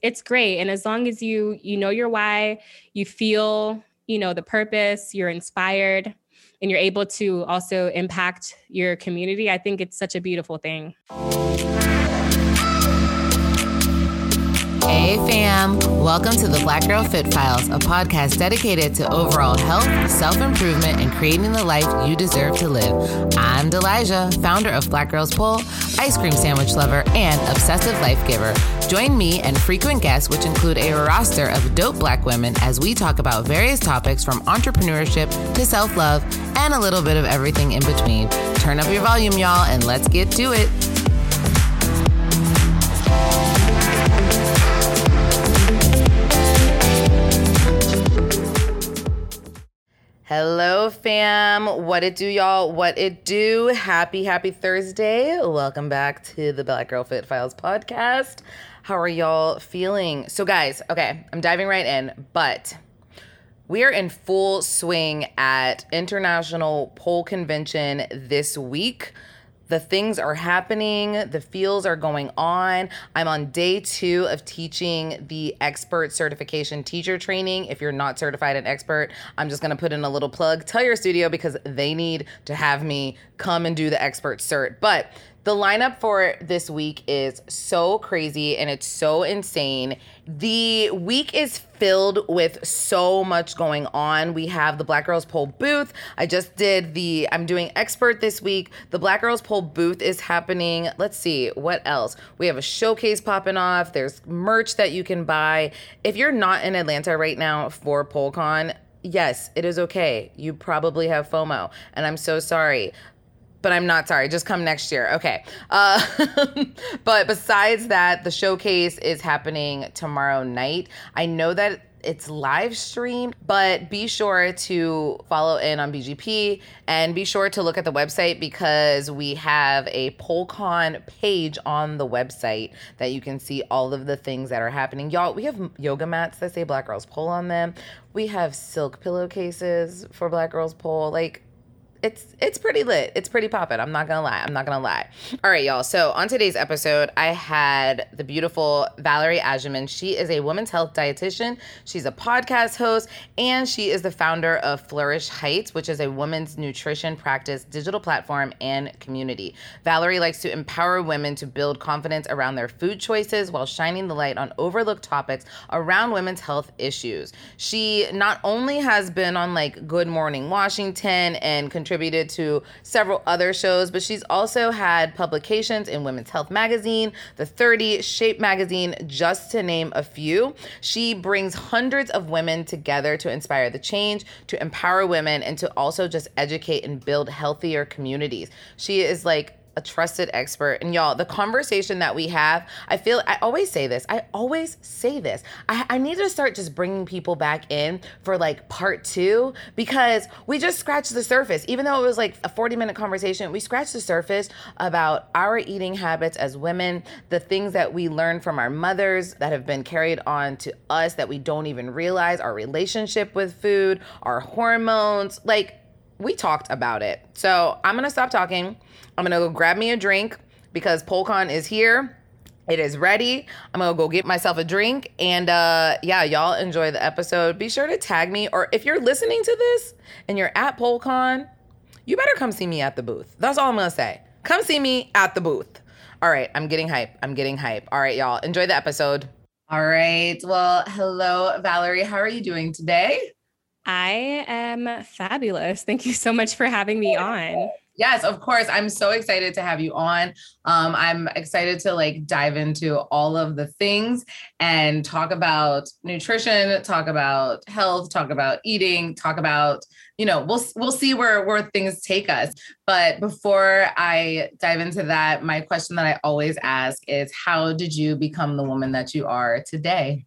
It's great. And as long as you you know your why, you feel, you know, the purpose, you're inspired, and you're able to also impact your community, I think it's such a beautiful thing. Hey fam, welcome to the Black Girl Fit Files, a podcast dedicated to overall health, self improvement, and creating the life you deserve to live. I'm Delijah, founder of Black Girls Pole, ice cream sandwich lover, and obsessive life giver. Join me and frequent guests, which include a roster of dope black women, as we talk about various topics from entrepreneurship to self love and a little bit of everything in between. Turn up your volume, y'all, and let's get to it. Hello, fam. What it do, y'all? What it do? Happy, happy Thursday. Welcome back to the Black Girl Fit Files podcast. How are y'all feeling? So, guys, okay, I'm diving right in, but we are in full swing at International Pole Convention this week. The things are happening, the feels are going on. I'm on day two of teaching the expert certification teacher training. If you're not certified an expert, I'm just gonna put in a little plug. Tell your studio because they need to have me come and do the expert cert. But the lineup for this week is so crazy and it's so insane. The week is filled with so much going on. We have the Black Girls Pole booth. I just did the, I'm doing expert this week. The Black Girls Pole booth is happening. Let's see, what else? We have a showcase popping off. There's merch that you can buy. If you're not in Atlanta right now for PoleCon, yes, it is okay. You probably have FOMO, and I'm so sorry but I'm not sorry. Just come next year. Okay. Uh, but besides that, the showcase is happening tomorrow night. I know that it's live streamed, but be sure to follow in on BGP and be sure to look at the website because we have a PoleCon page on the website that you can see all of the things that are happening. Y'all, we have yoga mats that say Black Girls Pole on them. We have silk pillowcases for Black Girls Pole. Like, it's it's pretty lit. It's pretty poppin'. I'm not gonna lie. I'm not gonna lie. All right, y'all. So on today's episode, I had the beautiful Valerie Agyeman. She is a women's health dietitian. She's a podcast host, and she is the founder of Flourish Heights, which is a women's nutrition practice digital platform and community. Valerie likes to empower women to build confidence around their food choices while shining the light on overlooked topics around women's health issues. She not only has been on like Good Morning Washington and contributed to several other shows, but she's also had publications in Women's Health Magazine, The 30, Shape Magazine, just to name a few. She brings hundreds of women together to inspire the change, to empower women, and to also just educate and build healthier communities. She is like a trusted expert. And y'all, the conversation that we have, I feel, I always say this, I always say this. I, I need to start just bringing people back in for like part two because we just scratched the surface. Even though it was like a 40 minute conversation, we scratched the surface about our eating habits as women, the things that we learned from our mothers that have been carried on to us that we don't even realize, our relationship with food, our hormones. Like, we talked about it. So I'm gonna stop talking. I'm gonna go grab me a drink because PoleCon is here. It is ready. I'm gonna go get myself a drink. And uh, yeah, y'all enjoy the episode. Be sure to tag me, or if you're listening to this and you're at PoleCon, you better come see me at the booth. That's all I'm gonna say. Come see me at the booth. All right, I'm getting hype. I'm getting hype. All right, y'all, enjoy the episode. All right. Well, hello, Valerie. How are you doing today? I am fabulous. Thank you so much for having me on. Yes, of course. I'm so excited to have you on. Um, I'm excited to like dive into all of the things and talk about nutrition, talk about health, talk about eating, talk about you know we'll we'll see where where things take us. But before I dive into that, my question that I always ask is, how did you become the woman that you are today?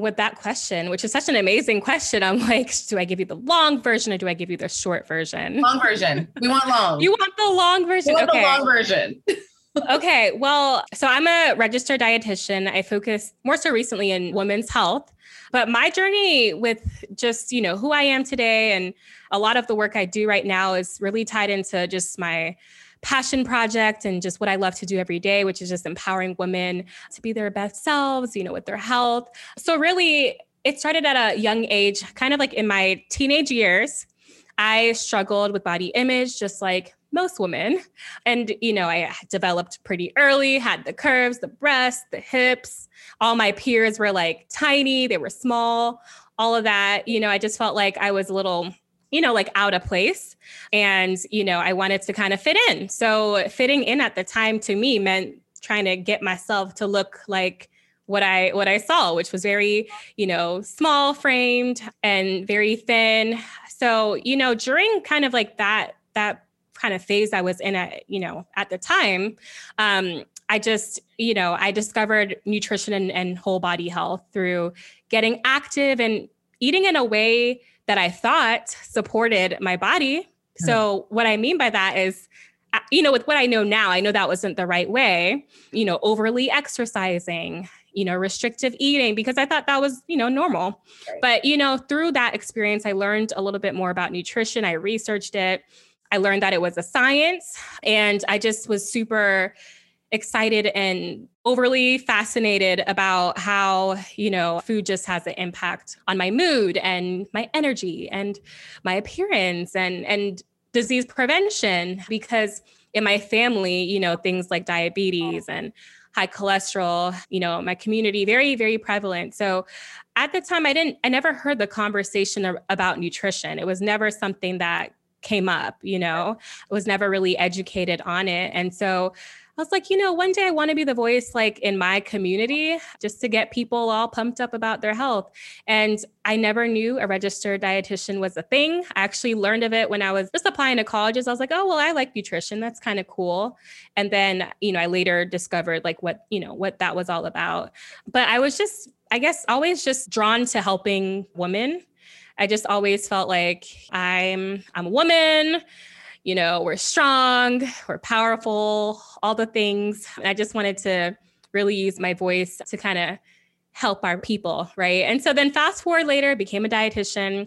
With that question, which is such an amazing question, I'm like, do I give you the long version or do I give you the short version? Long version. We want long. you want the long version? We want okay. the long version. okay. Well, so I'm a registered dietitian. I focus more so recently in women's health, but my journey with just, you know, who I am today and a lot of the work I do right now is really tied into just my passion project and just what I love to do every day, which is just empowering women to be their best selves, you know, with their health. So, really, it started at a young age, kind of like in my teenage years. I struggled with body image, just like most women. And, you know, I developed pretty early, had the curves, the breasts, the hips. All my peers were like tiny, they were small, all of that. You know, I just felt like I was a little, you know, like out of place. And, you know, I wanted to kind of fit in. So fitting in at the time to me meant trying to get myself to look like what I what I saw, which was very, you know, small framed and very thin. So, you know, during kind of like that that kind of phase I was in at, you know, at the time, um, I just, you know, I discovered nutrition and, and whole body health through getting active and eating in a way that I thought supported my body. So, what I mean by that is, uh, you know, with what I know now, I know that wasn't the right way, you know, overly exercising, you know, restrictive eating, because I thought that was, you know, normal. Right. But, you know, through that experience, I learned a little bit more about nutrition. I researched it. I learned that it was a science, and I just was super excited and overly fascinated about how, you know, food just has an impact on my mood and my energy and my appearance and and disease prevention because in my family, you know, things like diabetes and high cholesterol, you know, my community very very prevalent. So at the time I didn't I never heard the conversation about nutrition. It was never something that came up, you know, I was never really educated on it. And so I was like, you know, one day I want to be the voice like in my community just to get people all pumped up about their health. And I never knew a registered dietitian was a thing. I actually learned of it when I was just applying to colleges. I was like, oh, well, I like nutrition. That's kind of cool. And then, you know, I later discovered like what, you know, what that was all about. But I was just, I guess, always just drawn to helping women I just always felt like I'm I'm a woman, you know, we're strong, we're powerful, all the things. And I just wanted to really use my voice to kind of help our people, right? And so then fast forward later, became a dietitian.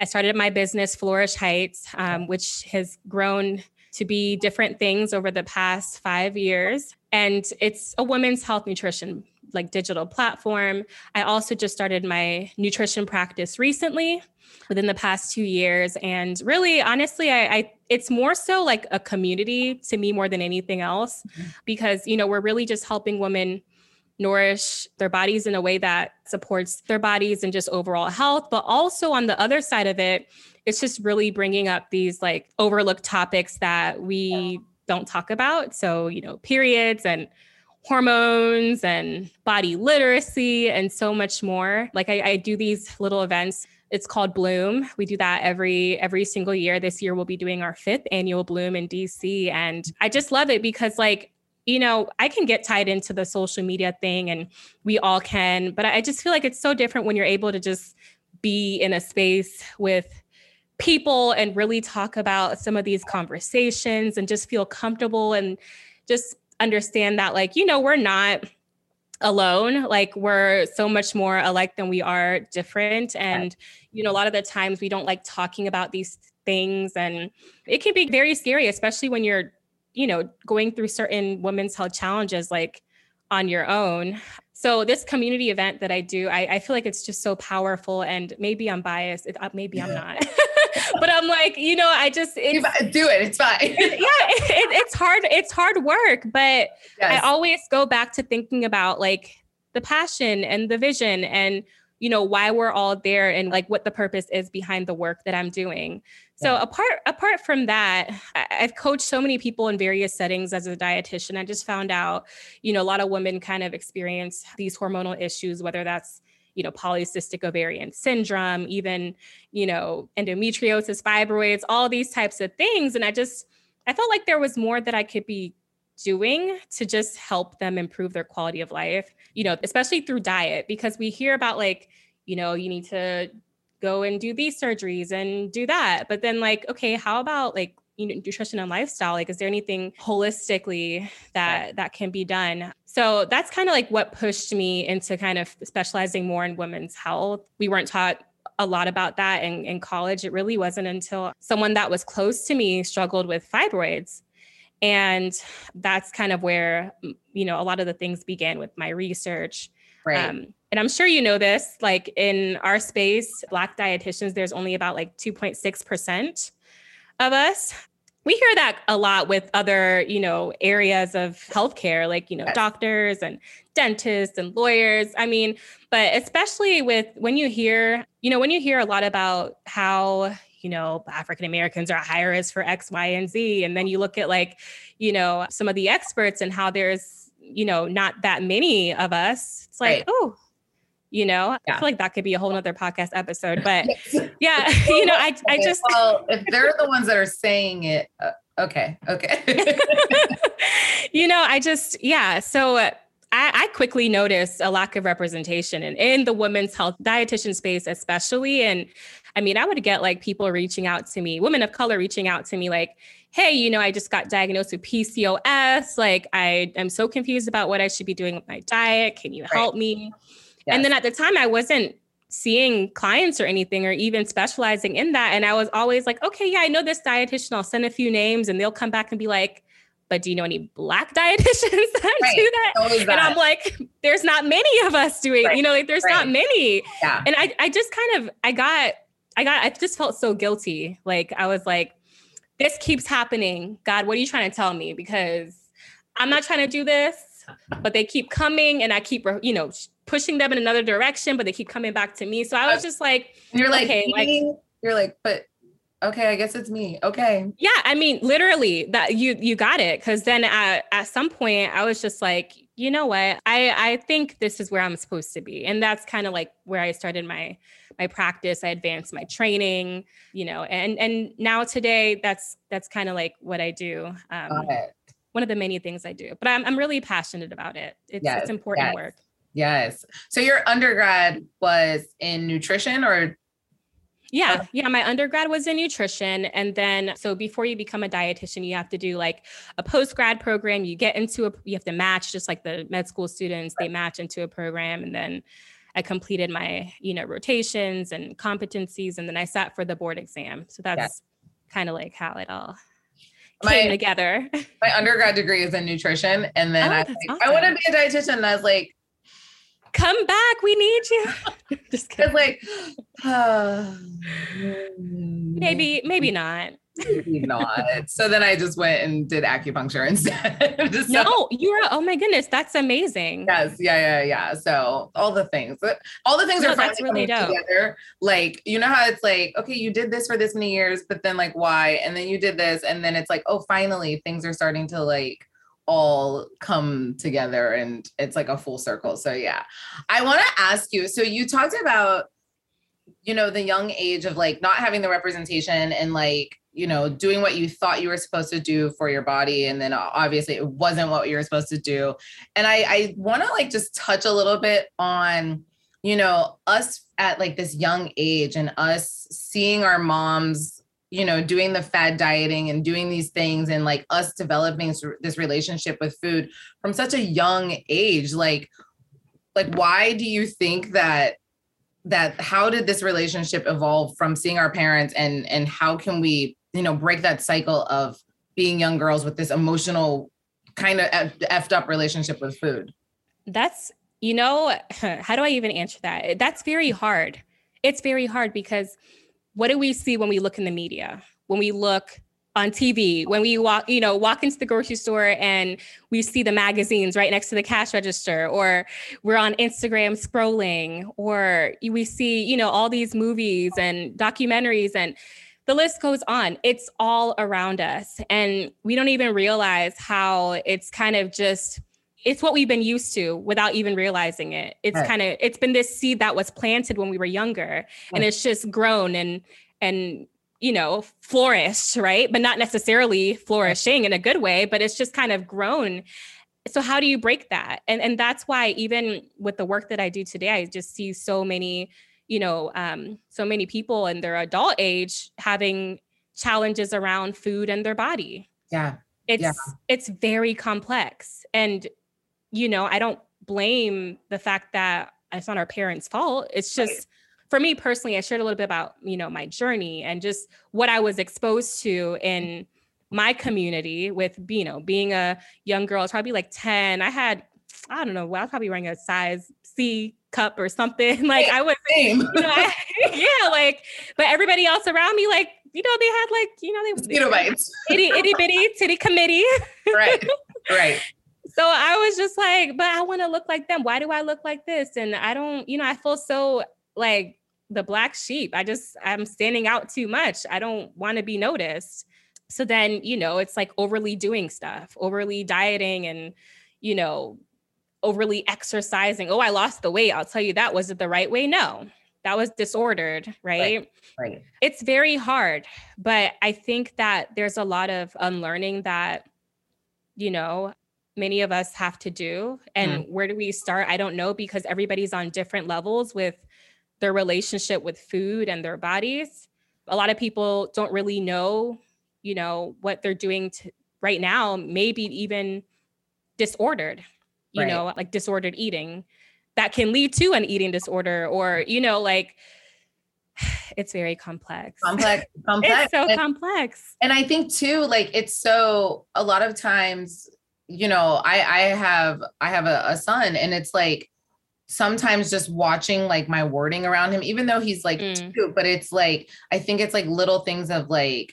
I started my business, Flourish Heights, um, which has grown to be different things over the past five years. And it's a women's health nutrition like digital platform. I also just started my nutrition practice recently within the past two years. And really, honestly, I, I it's more so like a community to me more than anything else, mm-hmm. because you know, we're really just helping women nourish their bodies in a way that supports their bodies and just overall health. But also on the other side of it, it's just really bringing up these like overlooked topics that we don't talk about. So, you know, periods and hormones and body literacy and so much more. Like I, I, do these little events. It's called Bloom. We do that every every single year. This year we'll be doing our fifth annual Bloom in DC. And I just love it because like you know, I can get tied into the social media thing and we all can, but I just feel like it's so different when you're able to just be in a space with people and really talk about some of these conversations and just feel comfortable and just understand that like you know we're not alone like we're so much more alike than we are different. And you know a lot of the times we don't like talking about these things and it can be very scary especially when you're you know going through certain women's health challenges like on your own. So this community event that i do i, I feel like it's just so powerful and maybe i'm biased uh, maybe yeah. i'm not but I'm like, you know, I just do it. It's fine. yeah, it, it's hard. It's hard work, but yes. I always go back to thinking about like the passion and the vision and you know why we're all there and like what the purpose is behind the work that I'm doing. So yeah. apart apart from that, I've coached so many people in various settings as a dietitian. I just found out, you know, a lot of women kind of experience these hormonal issues, whether that's you know, polycystic ovarian syndrome, even, you know, endometriosis, fibroids, all these types of things. And I just, I felt like there was more that I could be doing to just help them improve their quality of life, you know, especially through diet, because we hear about like, you know, you need to go and do these surgeries and do that. But then, like, okay, how about like you know, nutrition and lifestyle? Like, is there anything holistically that right. that can be done? So that's kind of like what pushed me into kind of specializing more in women's health. We weren't taught a lot about that in, in college. It really wasn't until someone that was close to me struggled with fibroids. And that's kind of where, you know, a lot of the things began with my research. Right. Um, and I'm sure you know this, like in our space, Black dietitians, there's only about like 2.6% of us. We hear that a lot with other, you know, areas of healthcare, like, you know, doctors and dentists and lawyers. I mean, but especially with when you hear, you know, when you hear a lot about how, you know, African Americans are higher risk for X, Y, and Z. And then you look at like, you know, some of the experts and how there's, you know, not that many of us. It's like, right. oh, you know yeah. i feel like that could be a whole nother podcast episode but yeah you know i, I just well if they're the ones that are saying it uh, okay okay you know i just yeah so uh, I, I, quickly noticed a lack of representation in, in the women's health dietitian space especially and i mean i would get like people reaching out to me women of color reaching out to me like hey you know i just got diagnosed with pcos like i am so confused about what i should be doing with my diet can you help right. me Yes. And then at the time, I wasn't seeing clients or anything or even specializing in that. And I was always like, okay, yeah, I know this dietitian. I'll send a few names and they'll come back and be like, but do you know any black dietitians that right. do that? that? And I'm like, there's not many of us doing, right. you know, like there's right. not many. Yeah. And I, I just kind of, I got, I got, I just felt so guilty. Like I was like, this keeps happening. God, what are you trying to tell me? Because I'm not trying to do this, but they keep coming and I keep, you know, pushing them in another direction, but they keep coming back to me. So I was just like, you're like, okay, like you're like, but okay, I guess it's me. Okay. Yeah, I mean, literally that you you got it. Cause then at, at some point I was just like, you know what? I I think this is where I'm supposed to be. And that's kind of like where I started my my practice. I advanced my training, you know, and and now today that's that's kind of like what I do. Um, one of the many things I do, but I'm I'm really passionate about it. It's yes, it's important yes. work. Yes. So your undergrad was in nutrition or yeah, yeah. My undergrad was in nutrition. And then, so before you become a dietitian, you have to do like a post grad program. You get into a, you have to match just like the med school students, they match into a program. And then I completed my, you know, rotations and competencies. And then I sat for the board exam. So that's yeah. kind of like how it all came my, together. My undergrad degree is in nutrition. And then oh, I, like, awesome. I want to be a dietitian. And I was like, come back. We need you. Just kidding. like, uh, maybe, maybe not. maybe not. So then I just went and did acupuncture instead. no, you're, oh my goodness, that's amazing. Yes. Yeah. Yeah. Yeah. So all the things, all the things no, are finally really coming dope. together. Like, you know how it's like, okay, you did this for this many years, but then like, why? And then you did this. And then it's like, oh, finally things are starting to like, all come together and it's like a full circle. So yeah. I want to ask you, so you talked about you know the young age of like not having the representation and like you know doing what you thought you were supposed to do for your body and then uh, obviously it wasn't what you were supposed to do and i i want to like just touch a little bit on you know us at like this young age and us seeing our moms you know doing the fad dieting and doing these things and like us developing this relationship with food from such a young age like like why do you think that that how did this relationship evolve from seeing our parents and and how can we you know break that cycle of being young girls with this emotional kind of effed up relationship with food? That's you know how do i even answer that? That's very hard. It's very hard because what do we see when we look in the media? When we look on TV, when we walk, you know, walk into the grocery store and we see the magazines right next to the cash register, or we're on Instagram scrolling, or we see, you know, all these movies and documentaries and the list goes on. It's all around us. And we don't even realize how it's kind of just it's what we've been used to without even realizing it. It's right. kind of it's been this seed that was planted when we were younger right. and it's just grown and and you know flourished, right? But not necessarily flourishing in a good way, but it's just kind of grown. So how do you break that? And and that's why even with the work that I do today, I just see so many, you know, um, so many people in their adult age having challenges around food and their body. Yeah. It's yeah. it's very complex. And you know, I don't blame the fact that it's not our parents' fault. It's just right. for me personally, I shared a little bit about, you know, my journey and just what I was exposed to in my community with you know being a young girl, probably like 10. I had, I don't know, well, I was probably wearing a size C cup or something. Like I was, Same. you know, I, yeah, like, but everybody else around me, like, you know, they had like, you know, they Mosquito bites. itty itty bitty titty committee. right. Right. So I was just like, but I want to look like them. Why do I look like this? And I don't, you know, I feel so like the black sheep. I just, I'm standing out too much. I don't want to be noticed. So then, you know, it's like overly doing stuff, overly dieting and, you know, overly exercising. Oh, I lost the weight. I'll tell you that. Was it the right way? No, that was disordered, right? Right. Right. It's very hard, but I think that there's a lot of unlearning that, you know, many of us have to do. And mm. where do we start? I don't know because everybody's on different levels with their relationship with food and their bodies. A lot of people don't really know, you know, what they're doing to, right now, maybe even disordered, you Right. know, like disordered eating that can lead to an eating disorder or, you know, like it's very complex. Complex. Complex. It's so And- complex. and i think too like it's so a lot of times you know i i have i have a, a son and it's like sometimes just watching like my wording around him even though he's like Mm. two but it's like i think it's like little things of like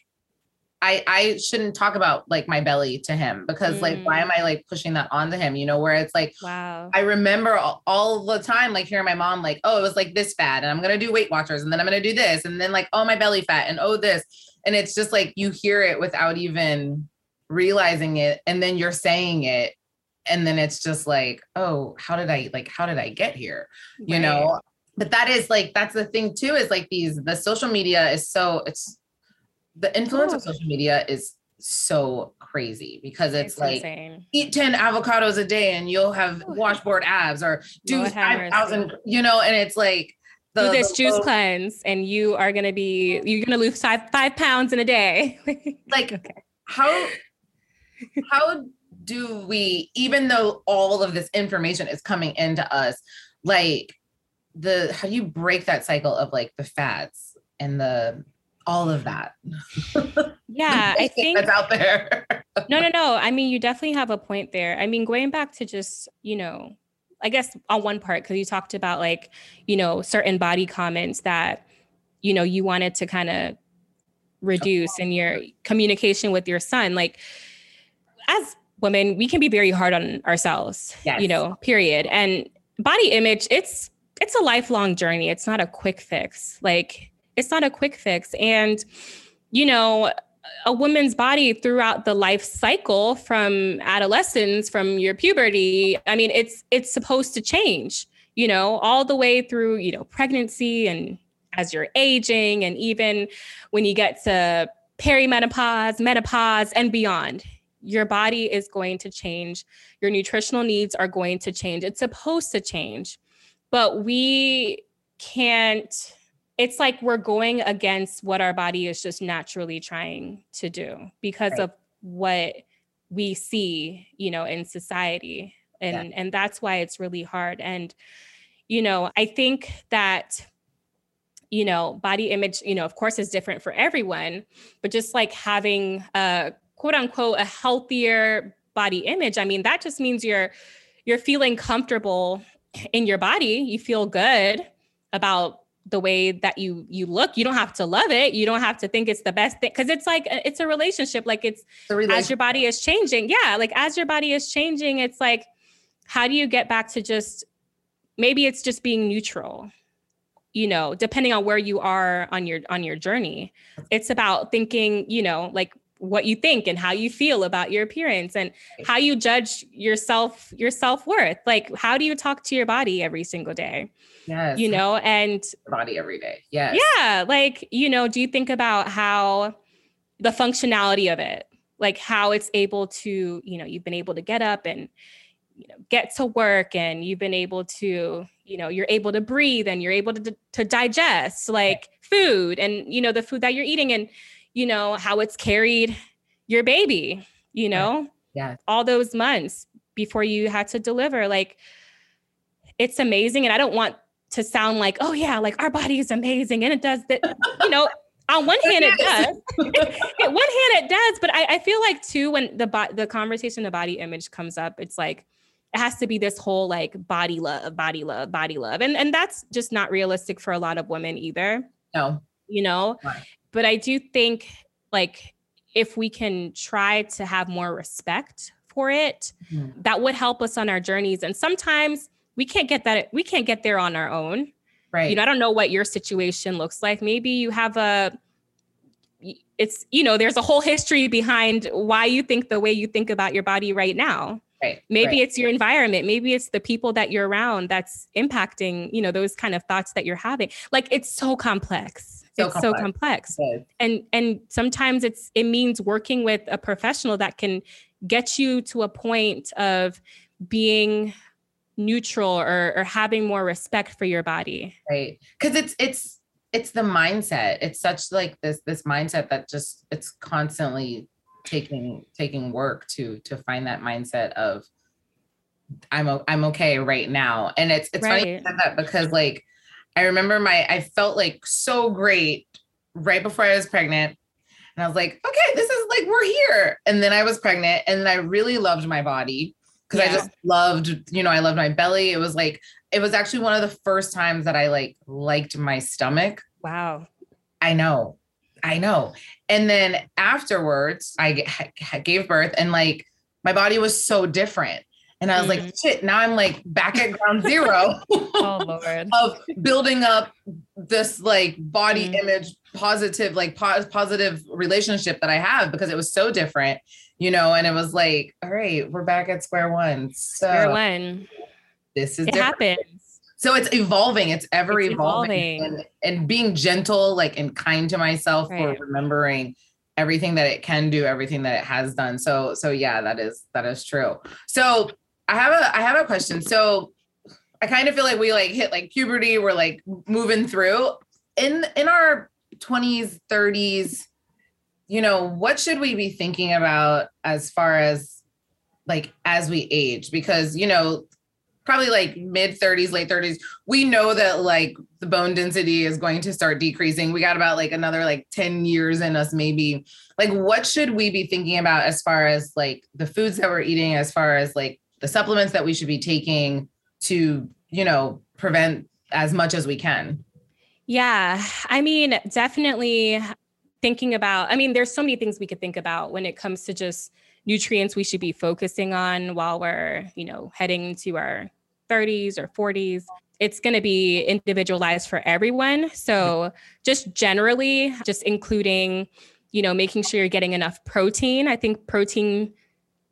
I, I shouldn't talk about like my belly to him because like why Mm. am I like pushing that onto him? You know, where it's like Wow. I remember all, all the time, like hearing my mom, like, oh, it was like this fat, and I'm gonna do Weight Watchers, and then I'm gonna do this, and then like, oh, my belly fat, and oh, this. And it's just like you hear it without even realizing it, and then you're saying it, and then it's just like, oh, how did I like, how did I get here? You Right. know? But that is like, that's the thing too, is like these, the social media is so, it's the influence of Oh. social media is so crazy because it's, like, insane. eat 10 avocados a day and you'll have Oh. washboard abs or do Lord have 5,000, you know, and it's like, do this the juice low- cleanse and you are going to be you're going to lose five five pounds in a day like Okay. how how do we even though all of this information is coming into us like the how do you break that cycle of like the fats and the all of that? Yeah i think that's out there? No no no. I mean you definitely have a point there. I mean going back to just you know i guess on one part because you talked about like you know certain body comments that you know you wanted to kind of reduce in your communication with your son. Like as women we can be very hard on ourselves Yes. you know period. And body image it's it's a lifelong journey. It's not a quick fix. Like it's not a quick fix. And you know a woman's body throughout the life cycle from adolescence from your puberty i mean it's it's supposed to change you know all the way through you know pregnancy and as you're aging and even when you get to perimenopause menopause and beyond your body is going to change. Your nutritional needs are going to change. It's supposed to change but we can't it's like we're going against what our body is just naturally trying to do because Right. of what we see you know in society. And and that's why it's really hard. And you know i think that you know body image you know of course is different for everyone but just like having a quote unquote a healthier body image. I mean that just means you're you're feeling comfortable in your body. You feel good about the way that you you look. You don't have to love it. You don't have to think it's the best thing because it's like it's a relationship. Like it's as your body is changing yeah like as your body is changing it's like how do you get back to just maybe it's just being neutral you know depending on where you are on your on your journey. It's about thinking you know like what you think and how you feel about your appearance and how you judge yourself your self-worth. Like how do you talk to your body every single day? Yes. You know and body every day. Yes. Yeah like you know do you think about how the functionality of it like how it's able to you know you've been able to get up and you know get to work and you've been able to you know you're able to breathe and you're able to to digest like food and you know the food that you're eating and you know how it's carried your baby you know? Yeah all those months before you had to deliver like it's amazing and i don't want to sound like oh yeah like our body is amazing and it does that you know on one hand it does. On one hand it does but I, I feel like too when the bo- the conversation of body image comes up it's like it has to be this whole like body love body love body love and and that's just not realistic for a lot of women either. No. You know. But i do think like if we can try to have more respect for it mm-hmm. that would help us on our journeys. And sometimes we can't get that we can't get there on our own. Right. you know i don't know what your situation looks like. Maybe you have a it's you know there's a whole history behind why you think the way you think about your body right now. Right maybe right. it's your environment. Maybe it's the people that you're around that's impacting you know those kind of thoughts that you're having. Like it's so complex so it's complex. so complex and and sometimes it's it means working with a professional that can get you to a point of being neutral or, or having more respect for your body. Right. Because it's it's it's the mindset. It's such like this this mindset that just it's constantly taking taking work to to find that mindset of i'm i'm okay right now. And it's it's right. funny that because like i remember my i felt like so great right before i was pregnant and i was like okay this is like we're here and then i was pregnant and i really loved my body because yeah. I just loved, you know, I loved my belly. It was like, it was actually one of the first times that I like liked my stomach. Wow. I know. I know. And then afterwards, I gave birth and like my body was so different. And I was mm-hmm. like, shit, now I'm like back at ground zero oh, Lord. of building up this like body mm-hmm. image positive, like po- positive relationship that I have because it was so different you know, and it was like, all right, we're back at square one. So square one. This is it different. happens. So it's evolving. It's ever it's evolving, evolving. And, and, being gentle, like and kind to myself right. for remembering everything that it can do, everything that it has done. So so yeah, that is that is true. So I have a I have a question. So I kind of feel like we like hit like puberty. We're like moving through in in our 20s, 30s you know, what should we be thinking about as far as like as we age? Because, you know, probably like mid 30s, late 30s, we know that like the bone density is going to start decreasing. We got about like another like 10 years in us, maybe. Like, what should we be thinking about as far as like the foods that we're eating, as far as like the supplements that we should be taking to, you know, prevent as much as we can? Yeah, I mean, definitely thinking about, I mean, there's so many things we could think about when it comes to just nutrients we should be focusing on while we're, you know, heading to our 30s or 40s. It's going to be individualized for everyone. So, just generally, just including, you know, making sure you're getting enough protein. I think protein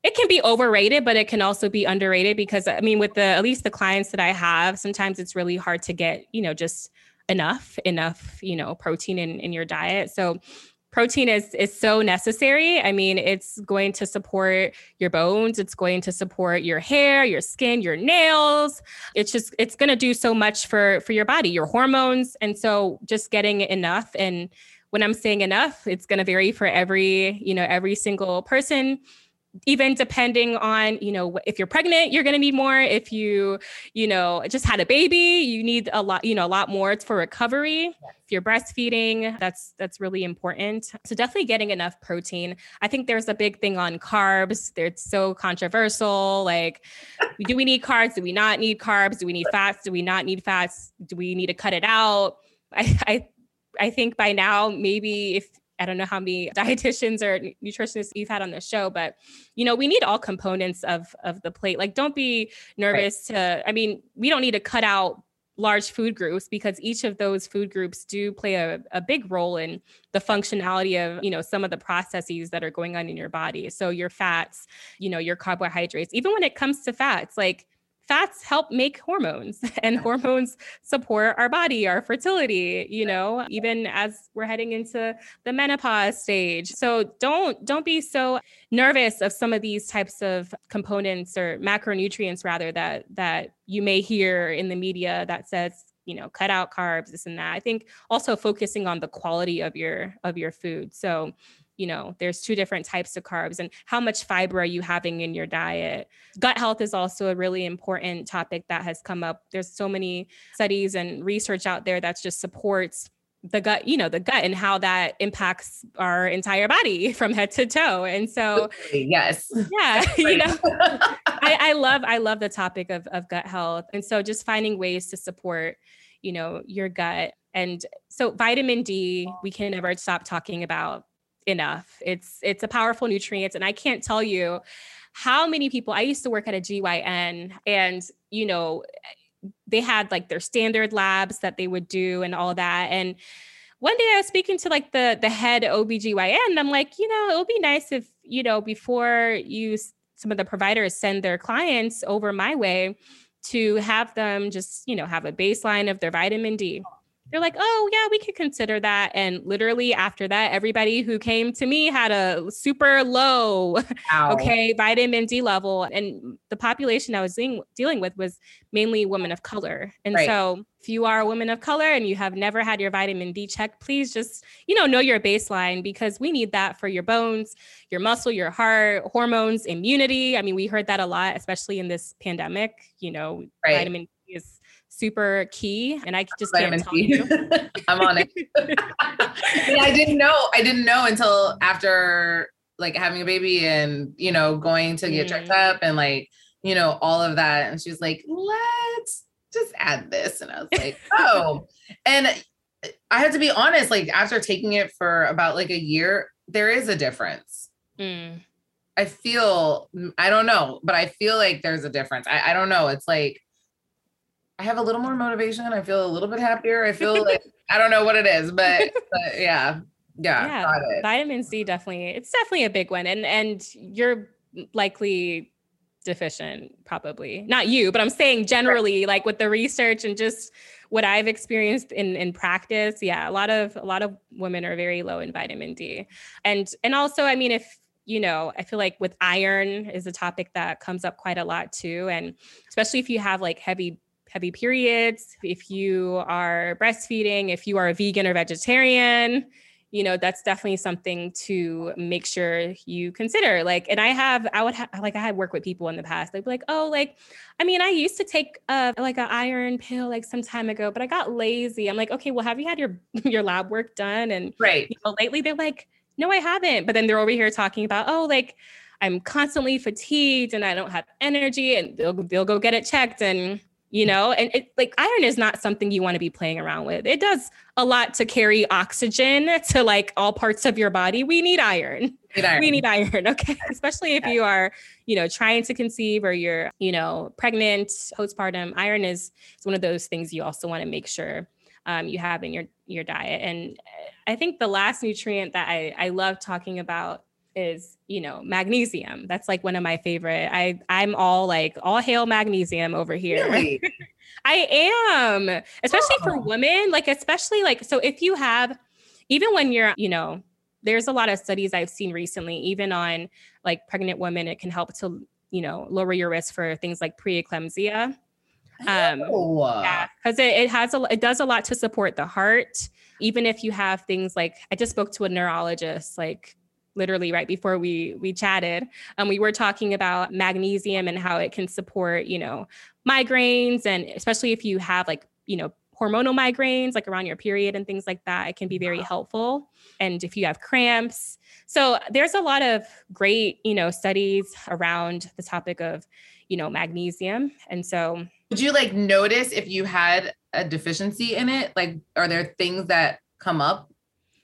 it can be overrated, but it can also be underrated because I mean, with the at least the clients that I have, sometimes it's really hard to get, you know, just enough enough you know protein in, in your diet. So protein is is so necessary. I mean it's going to support your bones. It's going to support your hair your skin your nails. It's just it's going to do so much for for your body your hormones. And so just getting enough and when i'm saying enough it's going to vary for every you know every single person even depending on you know if you're pregnant you're going to need more. If you you know just had a baby you need a lot you know a lot more for recovery. If you're breastfeeding that's that's really important. So definitely getting enough protein. I think there's a big thing on carbs. They're so controversial like do we need carbs? Do we not need carbs? Do we need fats? Do we not need fats? Do we need to cut it out? I i I think by now, maybe if I don't know how many dietitians or nutritionists you've had on the show, but you know, we need all components of of the plate. Like, don't be nervous right. to. I mean, we don't need to cut out large food groups because each of those food groups do play a, a big role in the functionality of you know some of the processes that are going on in your body so your fats you know your carbohydrates even when it comes to fats like fats help make hormones and hormones support our body our fertility you know even as we're heading into the menopause stage. So don't don't be so nervous of some of these types of components or macronutrients rather that that you may hear in the media that says you know cut out carbs this and that. I think also focusing on the quality of your of your food. So you know there's two different types of carbs and how much fiber are you having in your diet gut health is also a really important topic that has come up there's so many studies and research out there that just supports the gut, you know, the gut and how that impacts our entire body from head to toe. And so, yes, yeah, you know, I, I love, I love the topic of, of gut health. And so just finding ways to support, you know, your gut. And so vitamin D, we can never stop talking about enough. It's, it's a powerful nutrient. And I can't tell you how many people, I used to work at a GYN and, you know, they had like their standard labs that they would do and all that. And one day I was speaking to like the the head OBGYN and I'm like, you know, it would be nice if, you know, before you some of the providers send their clients over my way to have them just, you know, have a baseline of their vitamin D they're like, oh, yeah, we could consider that. And literally after that, everybody who came to me had a super low, Ow. okay, vitamin D level. And the population I was dealing, dealing with was mainly women of color. And right. so if you are a woman of color and you have never had your vitamin D check, please just, you know, know your baseline because we need that for your bones, your muscle, your heart, hormones, immunity. I mean, we heard that a lot, especially in this pandemic, you know, right. vitamin D is super key and I just can't tell you. I'm on it. I didn't know. I didn't know until after like having a baby and you know going to get mm. checked up and like you know all of that and she was like let's just add this and I was like oh and I had to be honest like after taking it for about like a year there is a difference. Mm. I feel I don't know but I feel like there's a difference. I, I don't know it's like I have a little more motivation. I feel a little bit happier. I feel like I don't know what it is, but, but yeah. Yeah. Yeah. Vitamin C definitely it's definitely a big one. And and you're likely deficient, probably. Not you, but I'm saying generally, like with the research and just what I've experienced in in practice. Yeah, a lot of a lot of women are very low in vitamin D. And and also, I mean, if you know, I feel like with iron is a topic that comes up quite a lot too. And especially if you have like heavy heavy periods, if you are breastfeeding, if you are a vegan or vegetarian, you know, that's definitely something to make sure you consider. Like, and I have, I would have, like, I had worked with people in the past. They'd be like, oh, like, I mean, I used to take uh, a, like an iron pill like some time ago, but I got lazy. I'm like, okay, well, have you had your your lab work done? And right, you know, lately they're like, no, I haven't. But then they're over here talking about, oh, like, I'm constantly fatigued and I don't have energy, and they'll they'll go get it checked and you know? And it, like iron is not something you want to be playing around with. It does a lot to carry oxygen to like all parts of your body. We need iron, need iron. we need iron okay? Especially if you are you know trying to conceive or you're you know pregnant postpartum. Iron is, is one of those things you also want to make sure um, you have in your your diet. And i think the last nutrient that i i love talking about is you know magnesium that's like one of my favorite i i'm all like all hail magnesium over here really? i am especially oh. for women like especially like so if you have even when you're you know there's a lot of studies i've seen recently even on like pregnant women it can help to you know lower your risk for things like preeclampsia um oh. yeah because it, it has a it does a lot to support the heart even if you have things like i just spoke to a neurologist like literally right before we we chatted um, we were talking about magnesium and how it can support you know migraines and especially if you have like you know hormonal migraines like around your period and things like that it can be very helpful. And if you have cramps. So there's a lot of great you know studies around the topic of you know magnesium. And so would you like notice if you had a deficiency in it? Like are there things that come up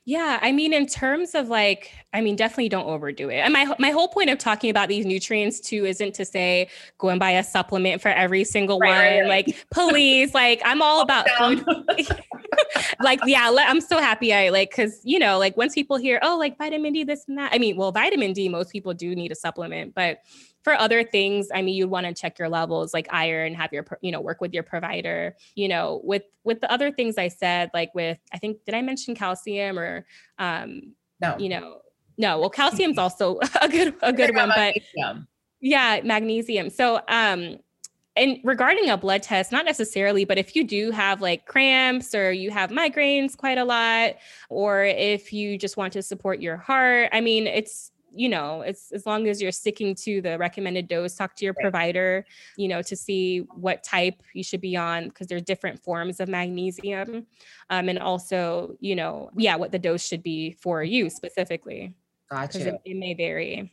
yeah, I mean, in terms of like, I mean, definitely don't overdo it. And my my whole point of talking about these nutrients too isn't to say go and buy a supplement for every single right, one. Right. Like, please, like I'm all about food. like, yeah, I'm so happy I like because you know, like once people hear, oh, like vitamin D, this and that. I mean, well, vitamin D, most people do need a supplement, but for other things i mean you'd want to check your levels like iron have your you know work with your provider you know with with the other things i said like with i think did i mention calcium or um no you know no well calcium's also a good a good one but yeah magnesium so um and regarding a blood test, not necessarily, but if you do have like cramps or you have migraines quite a lot, or if you just want to support your heart, I mean, it's you know, it's as long as you're sticking to the recommended dose, talk to your provider, you know, to see what type you should be on because there's different forms of magnesium. Um, and also, you know, yeah, what the dose should be for you specifically. Gotcha. It, it may vary.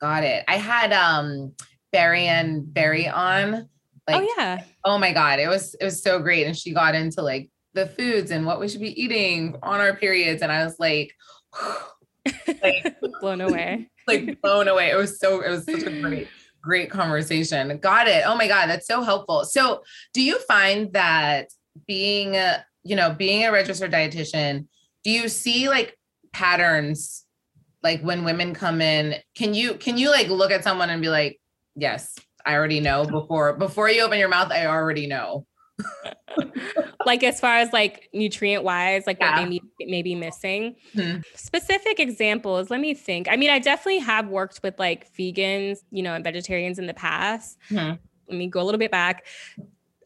Got it. I had um Barry and Barry on. Oh, like, oh yeah. Oh my God. It was it was so great. And she got into like the foods and what we should be eating on our periods. And I was like, like blown away. like blown away. It was so it was such a great great conversation. Got it. Oh my god, that's so helpful. So, do you find that being a, you know, being a registered dietitian, do you see like patterns like when women come in, can you can you like look at someone and be like, "Yes, I already know before before you open your mouth, I already know." like as far as like nutrient wise, like yeah. what they may, may be missing. Mm-hmm. Specific examples, let me think. I mean, I definitely have worked with like vegans, you know, and vegetarians in the past. Mm-hmm. Let me go a little bit back.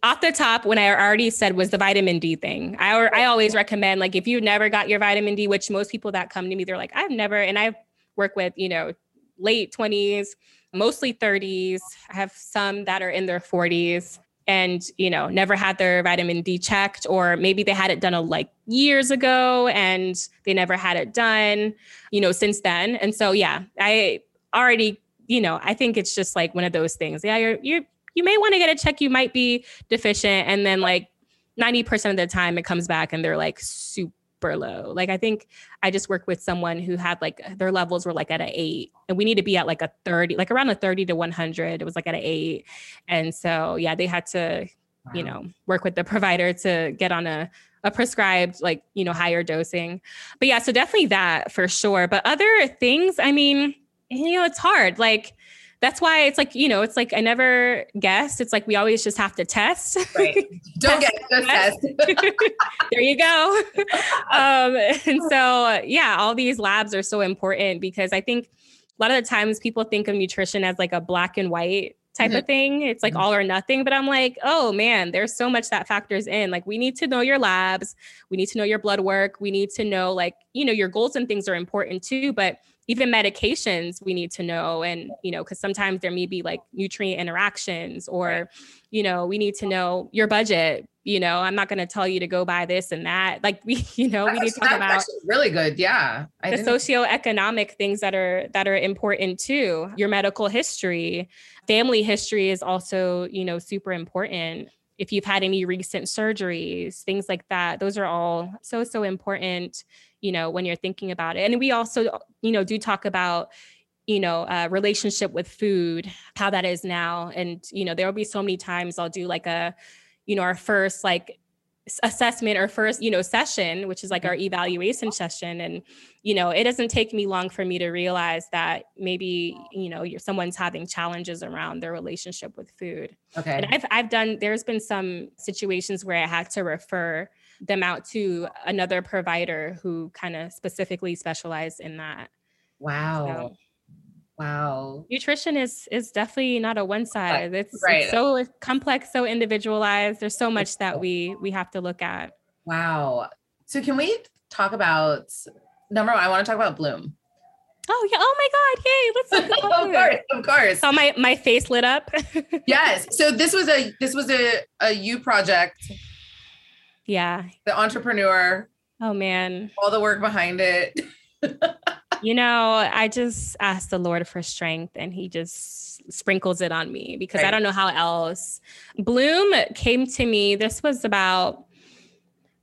Off the top, when I already said was the vitamin D thing. I I always recommend like if you never got your vitamin D, which most people that come to me, they're like, I've never, and I work with, you know, late 20s, mostly 30s. I have some that are in their 40s and you know never had their vitamin d checked or maybe they had it done a, like years ago and they never had it done you know since then and so yeah i already you know i think it's just like one of those things yeah you're you you may want to get a check you might be deficient and then like 90% of the time it comes back and they're like super super low. Like I think I just worked with someone who had like their levels were like at an eight, and we need to be at like a 30, like around a 30 to 100. It was like at an eight. And so, yeah, they had to, wow. you know, work with the provider to get on a, a prescribed, like, you know, higher dosing. But yeah, so definitely that for sure. But other things, I mean, you know, it's hard. Like, that's why it's like you know it's like i never guessed it's like we always just have to test right don't get just test, there you go um, and so yeah all these labs are so important because i think a lot of the times people think of nutrition as like a black and white type mm-hmm. of thing. It's like mm-hmm. all or nothing. But I'm like, oh man, there's so much that factors in. Like, we need to know your labs, we need to know your blood work, we need to know, like, you know, your goals and things are important too. But even medications we need to know and you know because sometimes there may be like nutrient interactions or you know we need to know your budget you know i'm not going to tell you to go buy this and that. Like we you know we need to talk about really good yeah. I the socioeconomic things that are that are important too. Your medical history family history is also you know super important if you've had any recent surgeries, things like that. Those are all so, so important, you know, when you're thinking about it. And we also, you know, do talk about, you know, uh, relationship with food, how that is now. And, you know, there will be so many times I'll do like a, you know, our first like assessment or first you know session which is like mm-hmm. our evaluation session. And you know it doesn't take me long for me to realize that maybe you know you're someone's having challenges around their relationship with food. Okay. And i've i've done there's been some situations where i had to refer them out to another provider who kind of specifically specialized in that. Wow. so, Wow. Nutrition is is definitely not a one size. It's, right. it's so complex, so individualized. There's so much that we we have to look at. Wow. So can we talk about number one? I want to talk about Bloom. Oh yeah! Oh my God! Yay! Let's talk about of course, of course. Saw my my face lit up. yes. So this was a this was a a you project. Yeah. The entrepreneur. Oh man. All the work behind it you know, I just ask the Lord for strength and he just sprinkles it on me because right. I don't know how else. Bloom came to me, this was about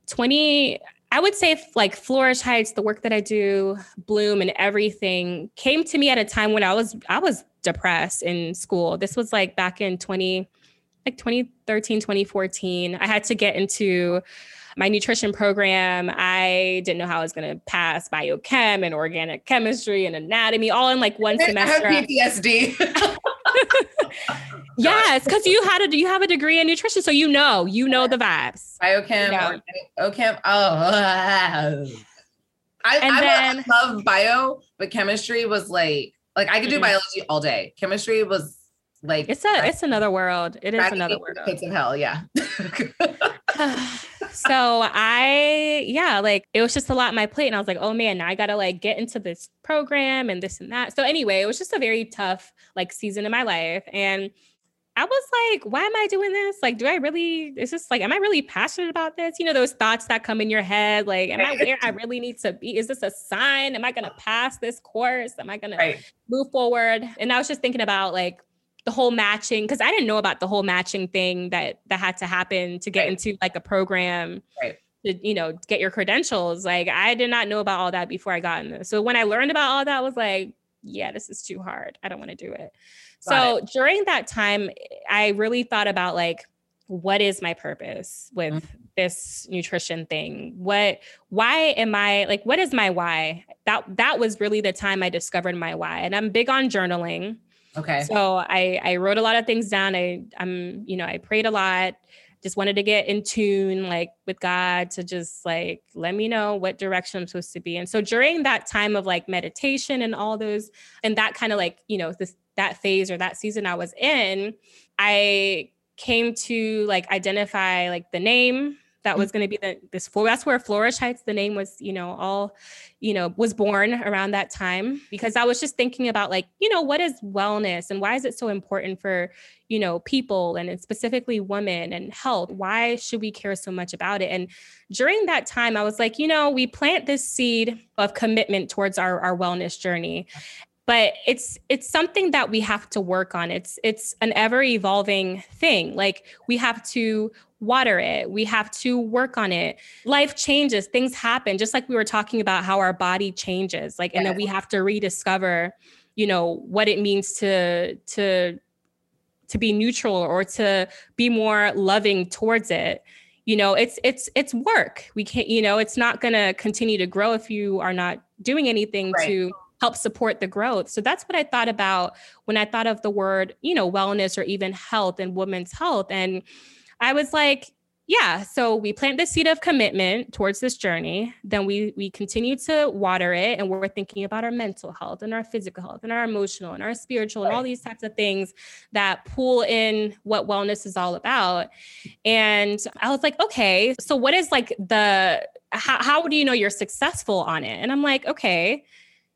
20, I would say like Flourish Heights, the work that I do, Bloom and everything came to me at a time when I was I was depressed in school. This was like back in 20 like 2013, 2014. I had to get into my nutrition program, I didn't know how I was going to pass biochem and organic chemistry and anatomy all in like one semester. I have PTSD. yes, because you had a you have a degree in nutrition, so you know you know the vibes. Biochem, you know. OChem. Oh, I, and I, then, I love bio, but chemistry was like like I could do mm-hmm. biology all day. Chemistry was like it's a it's another world. It is another world. Pits of hell, yeah. so I, yeah, like it was just a lot on my plate. And I was like, oh man, now I gotta like get into this program and this and that. So anyway, it was just a very tough like season in my life. And I was like, why am I doing this? Like, do I really, is this like, am I really passionate about this? You know, those thoughts that come in your head, like, am I where I really need to be? Is this a sign? Am I going to pass this course? Am I going right. to move forward? And I was just thinking about like the whole matching, because I didn't know about the whole matching thing that that had to happen to get right. into like a program. Right. To, you know, get your credentials. Like I did not know about all that before I got in this. So when I learned about all that, I was like, yeah, this is too hard. I don't want to do it. so it. during that time, I really thought about like, what is my purpose with mm-hmm. this nutrition thing? What, why am I like, what is my why? That, that was really the time I discovered my why. And I'm big on journaling. Okay. So I, I wrote a lot of things down. I, I'm, you know, I prayed a lot just wanted to get in tune like with God to just like let me know what direction I'm supposed to be. And so during that time of like meditation and all those and that kind of like, you know, this that phase or that season I was in, I came to like identify like the name that was mm-hmm. going to be the this. That's where Flourish Heights, the name was, you know, all, you know, was born around that time because I was just thinking about like, you know, what is wellness and why is it so important for, you know, people and specifically women and health? Why should we care so much about it? And during that time, I was like, you know, we plant this seed of commitment towards our, our wellness journey but it's it's something that we have to work on it's it's an ever evolving thing like we have to water it. We have to work on it. Life changes. Things happen. Just like we were talking about how our body changes like and then we have to rediscover you know what it means to to to be neutral or to be more loving towards it. You know it's it's it's work. We can't you know it's not going to continue to grow if you are not doing anything right. to help support the growth. So that's what I thought about when I thought of the word, you know, wellness or even health and women's health. And I was like, yeah, so we plant the seed of commitment towards this journey. Then we we continue to water it, and we're thinking about our mental health and our physical health and our emotional and our spiritual and all these types of things that pull in what wellness is all about. And I was like, okay, so what is like the how, how do you know you're successful on it? And I'm like, okay,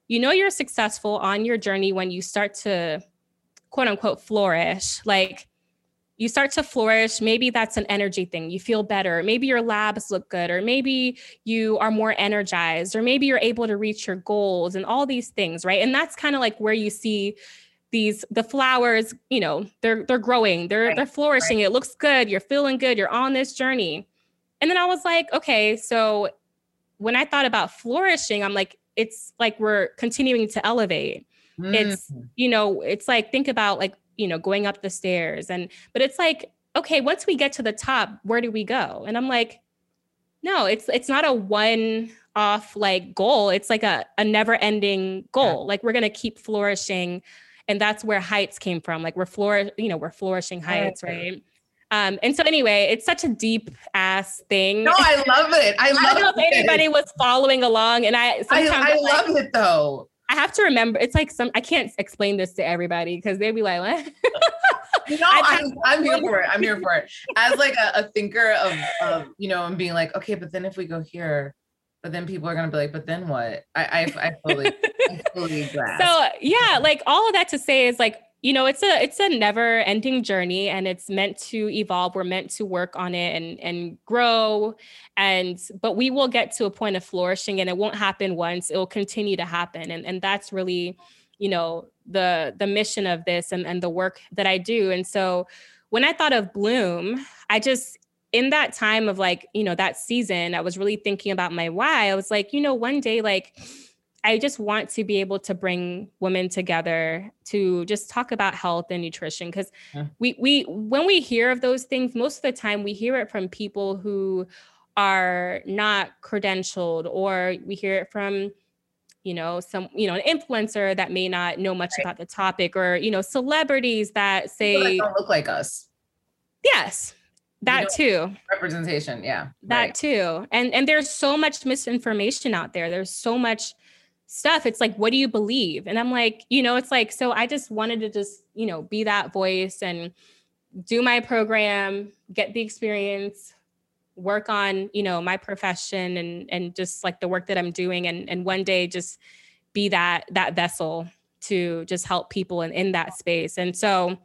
you know you're successful on your journey when you start to quote unquote flourish like you start to flourish maybe that's an energy thing you feel better maybe your labs look good or maybe you are more energized or maybe you're able to reach your goals and all these things right and that's kind of like where you see these the flowers you know they're they're growing they're right. they're flourishing right. it looks good you're feeling good you're on this journey and then i was like okay so when i thought about flourishing i'm like it's like we're continuing to elevate. Mm. It's, you know, it's like think about like, you know, going up the stairs and but it's like, okay, once we get to the top, where do we go? And I'm like, no, it's it's not a one off like goal. It's like a, a never ending goal. Like we're gonna keep flourishing. And that's where heights came from. Like we're flour, you know, we're flourishing heights, right? Um, and so anyway, it's such a deep ass thing. No, I love it. I, love it. I don't know if anybody was following along, and I I, I love like, it though. I have to remember. It's like some. I can't explain this to everybody because they'd be like, "What?" no, I'm, I'm here for it. I'm here for it. As like a, a thinker of, of, you know, and being like, okay, but then if we go here, but then people are gonna be like, but then what? I I, I fully, I fully grasp. So yeah, like all of that to say is like you know it's a it's a never ending journey and it's meant to evolve. We're meant to work on it and and grow. And but we will get to a point of flourishing and it won't happen once. It will continue to happen. And and that's really you know the the mission of this and and the work that I do. And so when I thought of bloom I just in that time of like you know that season I was really thinking about my why. I was like you know one day like I just want to be able to bring women together to just talk about health and nutrition because yeah. we we when we hear of those things most of the time we hear it from people who are not credentialed or we hear it from you know some you know an influencer that may not know much right. about the topic or you know celebrities that say don't look like us yes that too representation yeah that right. too and and there's so much misinformation out there there's so much stuff. It's like what do you believe? And i'm like you know it's like so i just wanted to just you know be that voice and do my program get the experience work on you know my profession and and just like the work that i'm doing and and one day just be that that vessel to just help people in, in that space. And so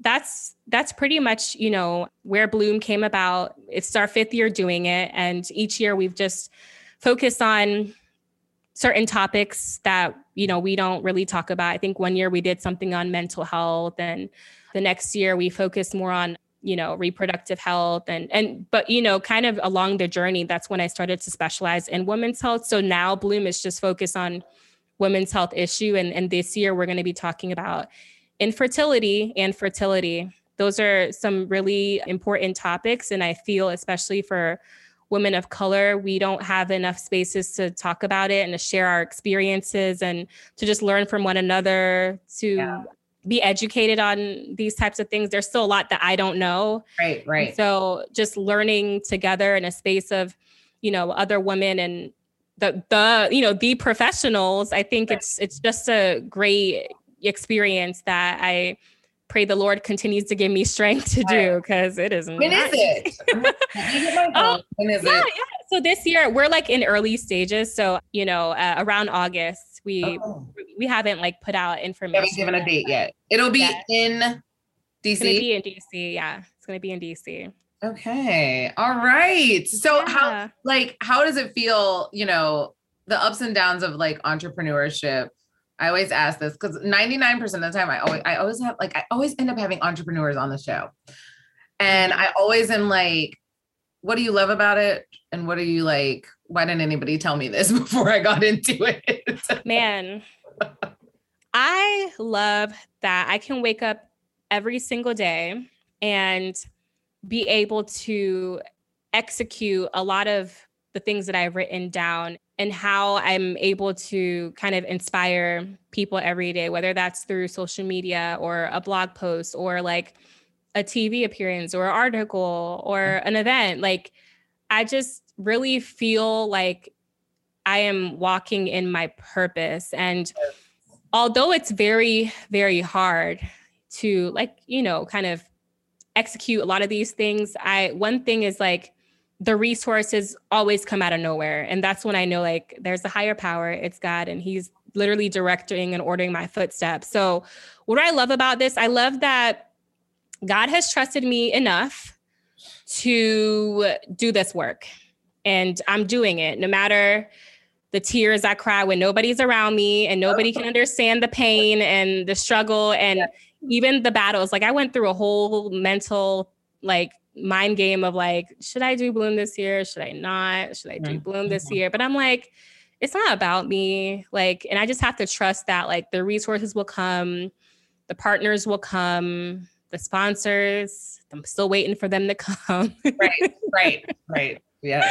that's that's pretty much you know where bloom came about. It's our fifth year doing it. And each year we've just focused on certain topics that you know we don't really talk about. I think one year we did something on mental health and the next year we focused more on you know reproductive health and and but you know kind of along the journey that's when i started to specialize in women's health. So now bloom is just focused on women's health issue and and this year we're going to be talking about infertility and fertility. Those are some really important topics and i feel especially for women of color we don't have enough spaces to talk about it and to share our experiences and to just learn from one another to yeah be educated on these types of things. There's still a lot that I don't know. Right, right. And so just learning together in a space of, you know, other women and the the you know the professionals. I think it's it's just a great experience that I pray the Lord continues to give me strength to do because it is. When not- is it? oh, when is yeah, it? Yeah. So this year we're like in early stages. So you know, uh, around August we oh. we haven't like put out information. haven't given a date yet. It'll be yet. in DC. It's gonna be in DC. Yeah, it's gonna be in DC. Okay. All right. So yeah. how like how does it feel? You know the ups and downs of like entrepreneurship. I always ask this because 99% of the time I always I always have like I always end up having entrepreneurs on the show. And mm-hmm. I always am like, what do you love about it? And what are you like, why didn't anybody tell me this before I got into it? Man, I love that I can wake up every single day and be able to execute a lot of the things that I've written down and how I'm able to kind of inspire people every day, whether that's through social media or a blog post or like a TV appearance or an article or mm. an event. Like, I just really feel like I am walking in my purpose. And although it's very, very hard to, like, you know, kind of execute a lot of these things, I, one thing is like, the resources always come out of nowhere. And that's when I know like there's a higher power, it's God, and He's literally directing and ordering my footsteps. So, what I love about this, I love that God has trusted me enough to do this work. And I'm doing it no matter the tears I cry when nobody's around me and nobody can understand the pain and the struggle and even the battles. Like I went through a whole mental like mind game of like, should I do bloom this year? Should I not? Should I do bloom this mm-hmm. year? But I'm like, it's not about me. Like, and I just have to trust that like the resources will come, the partners will come, the sponsors. I'm still waiting for them to come. right, right, right. Yeah.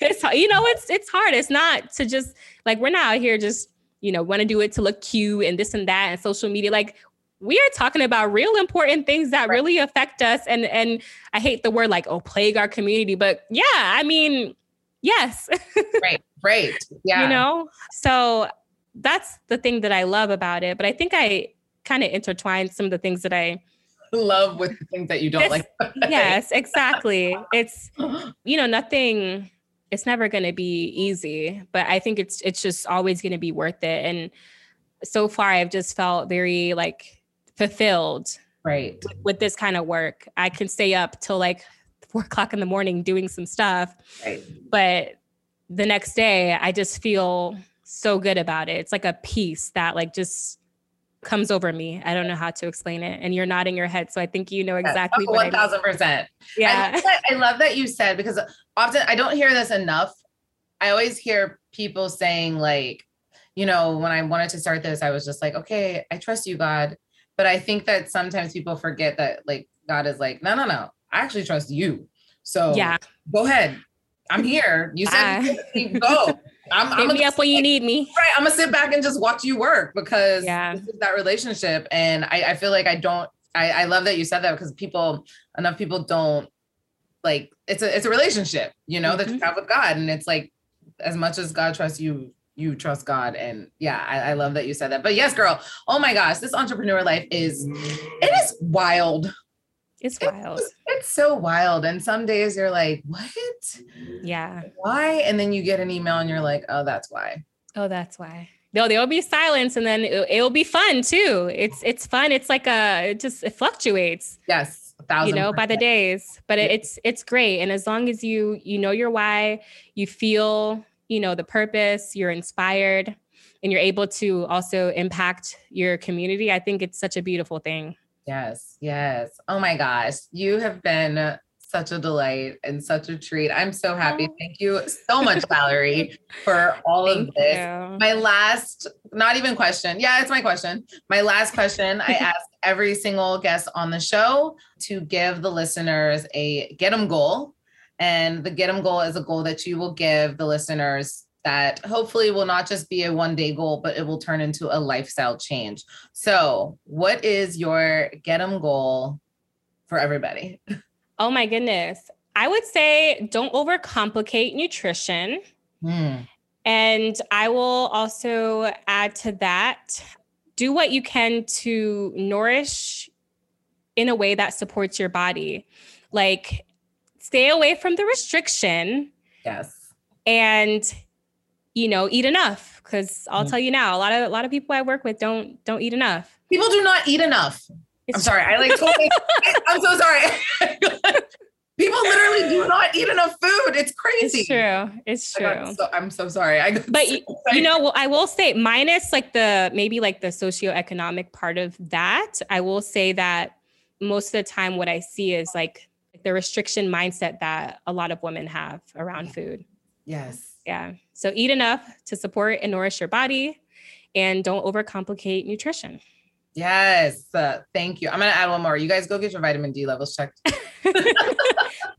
it's you know it's it's hard. It's not to just like we're not out here just you know want to do it to look cute and this and that and social media. Like we are talking about real important things that right. really affect us. And and I hate the word like oh plague our community, but yeah, I mean yes. right. Right. Yeah. You know. So that's the thing that I love about it. But I think I kind of intertwine some of the things that I love with the things that you don't it's, like. yes, exactly. It's you know nothing. It's never going to be easy, but I think it's it's just always going to be worth it. And so far, I've just felt very like fulfilled. Right. With, with this kind of work, I can stay up till like four o'clock in the morning doing some stuff. Right. But the next day, I just feel so good about it. It's like a peace that like just comes over me. I don't know how to explain it. And you're nodding your head. So I think you know exactly oh, One thousand percent. Yeah. I love, that, I love that you said because often I don't hear this enough. I always hear people saying, like, you know, when I wanted to start this, I was just like, okay, I trust you, God. But I think that sometimes people forget that like God is like, no, no, no. I actually trust you. So yeah, go ahead. I'm here. You said uh, go. I'm, I'm me up when you need me. Right. I'm gonna sit back and just watch you work because yeah. this is that relationship. And I, I feel like I don't I, I love that you said that because people enough people don't like it's a it's a relationship, you know, mm-hmm. that you mm-hmm. have with God. And it's like as much as God trusts you, you trust God. And yeah, I, I love that you said that. But yes, girl, oh my gosh, this entrepreneur life is it is wild. It's wild. It's, it's so wild. And some days you're like, what? Yeah. Why? And then you get an email and you're like, oh, that's why. Oh, that's why. No, there'll be silence and then it, it'll be fun too. It's it's fun. It's like a it just it fluctuates. Yes. You know, by the days. But yeah. it's it's great. And as long as you you know your why, you feel, you know, the purpose, you're inspired, and you're able to also impact your community, I think it's such a beautiful thing. Yes, yes. Oh my gosh. You have been such a delight and such a treat. I'm so happy. Oh. Thank you so much, Valerie, for all of this. You. My last, not even question. Yeah, it's my question. My last question I ask every single guest on the show to give the listeners a get them goal. And the get them goal is a goal that you will give the listeners that hopefully will not just be a one day goal, but it will turn into a lifestyle change. So, what is your get them goal for everybody? Oh my goodness. I would say don't overcomplicate nutrition. Mm. And I will also add to that do what you can to nourish in a way that supports your body. Like stay away from the restriction. Yes. And you know, eat enough cuz I'll mm. tell you now, a lot of a lot of people I work with don't don't eat enough. People do not eat enough. It's I'm sorry. I like totally, I'm so sorry. People literally do not eat enough food. It's crazy. It's true. It's true. So, I'm so sorry. I but so you know, well, I will say minus like the maybe like the socioeconomic part of that. I will say that most of the time, what I see is like the restriction mindset that a lot of women have around food. Yes. Yeah. So eat enough to support and nourish your body, and don't overcomplicate nutrition. Yes. Uh, thank you. I'm going to add one more. You guys go get your vitamin D levels checked.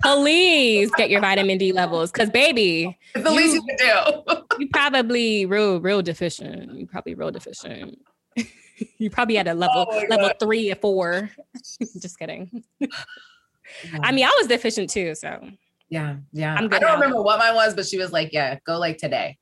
Please get your vitamin D levels because, baby, it's the you, least you can do. you probably real, real deficient. You probably real deficient. you probably at a level oh level God. three or four. Just kidding. Yeah. I mean, I was deficient too. So yeah, yeah. i'm don't remember what mine was, but she was like, "Yeah, go like today.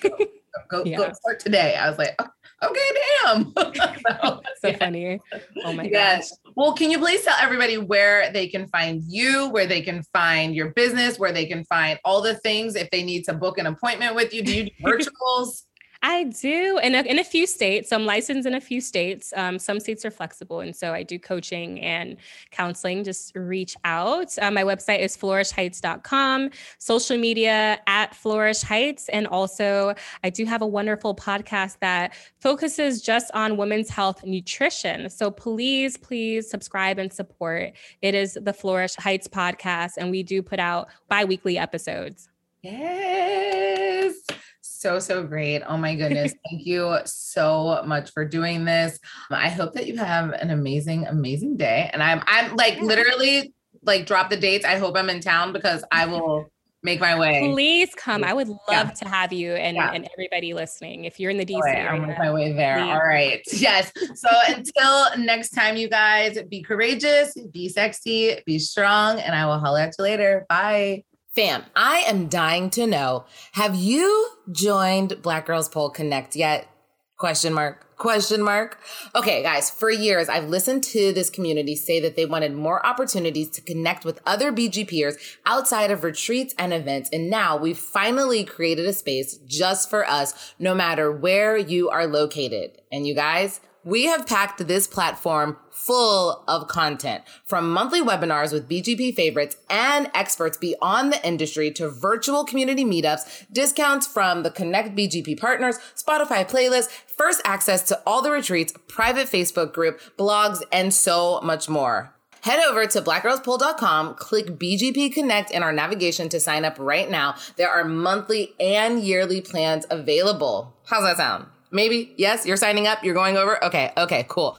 Go, go, yeah. go start today." I was like, oh, okay, damn. so, so yeah. funny. Oh my yes. gosh. Well, can you please tell everybody where they can find you, where they can find your business, where they can find all the things if they need to book an appointment with you? Do you do virtuals? I do in a, in a few states. I'm licensed in a few states. Um, some states are flexible. And so I do coaching and counseling. Just reach out. Uh, my website is flourishheights.com, social media at Flourish Heights. And also, I do have a wonderful podcast that focuses just on women's health nutrition. So please, please subscribe and support. It is the Flourish Heights podcast. And we do put out bi weekly episodes. Yes. So so great. Oh my goodness. Thank you so much for doing this. Um, I hope that you have an amazing amazing day. And i'm i'm like literally like drop the dates. I hope i'm in town because i will make my way. Please come. I would love yeah. to have you and, yeah. and everybody listening. If you're in the oh, dc right, area i'm on my way there. please. all right. Yes. So until next time you guys be courageous be sexy be strong and i will holler at you later. Bye Fam, I am dying to know. Have you joined Black Girls Pole Connect yet? Question mark. Question mark. Okay, guys, for years, I've listened to this community say that they wanted more opportunities to connect with other BGPers outside of retreats and events. And now we've finally created a space just for us, no matter where you are located. And you guys, we have packed this platform full of content from monthly webinars with BGP favorites and experts beyond the industry to virtual community meetups, discounts from the Connect BGP partners, Spotify playlists, first access to all the retreats, private Facebook group, blogs, and so much more. Head over to blackgirlspole.com, click BGP Connect in our navigation to sign up right now. There are monthly and yearly plans available. How's that sound? Maybe? Yes, you're signing up, you're going over? Okay, okay, cool.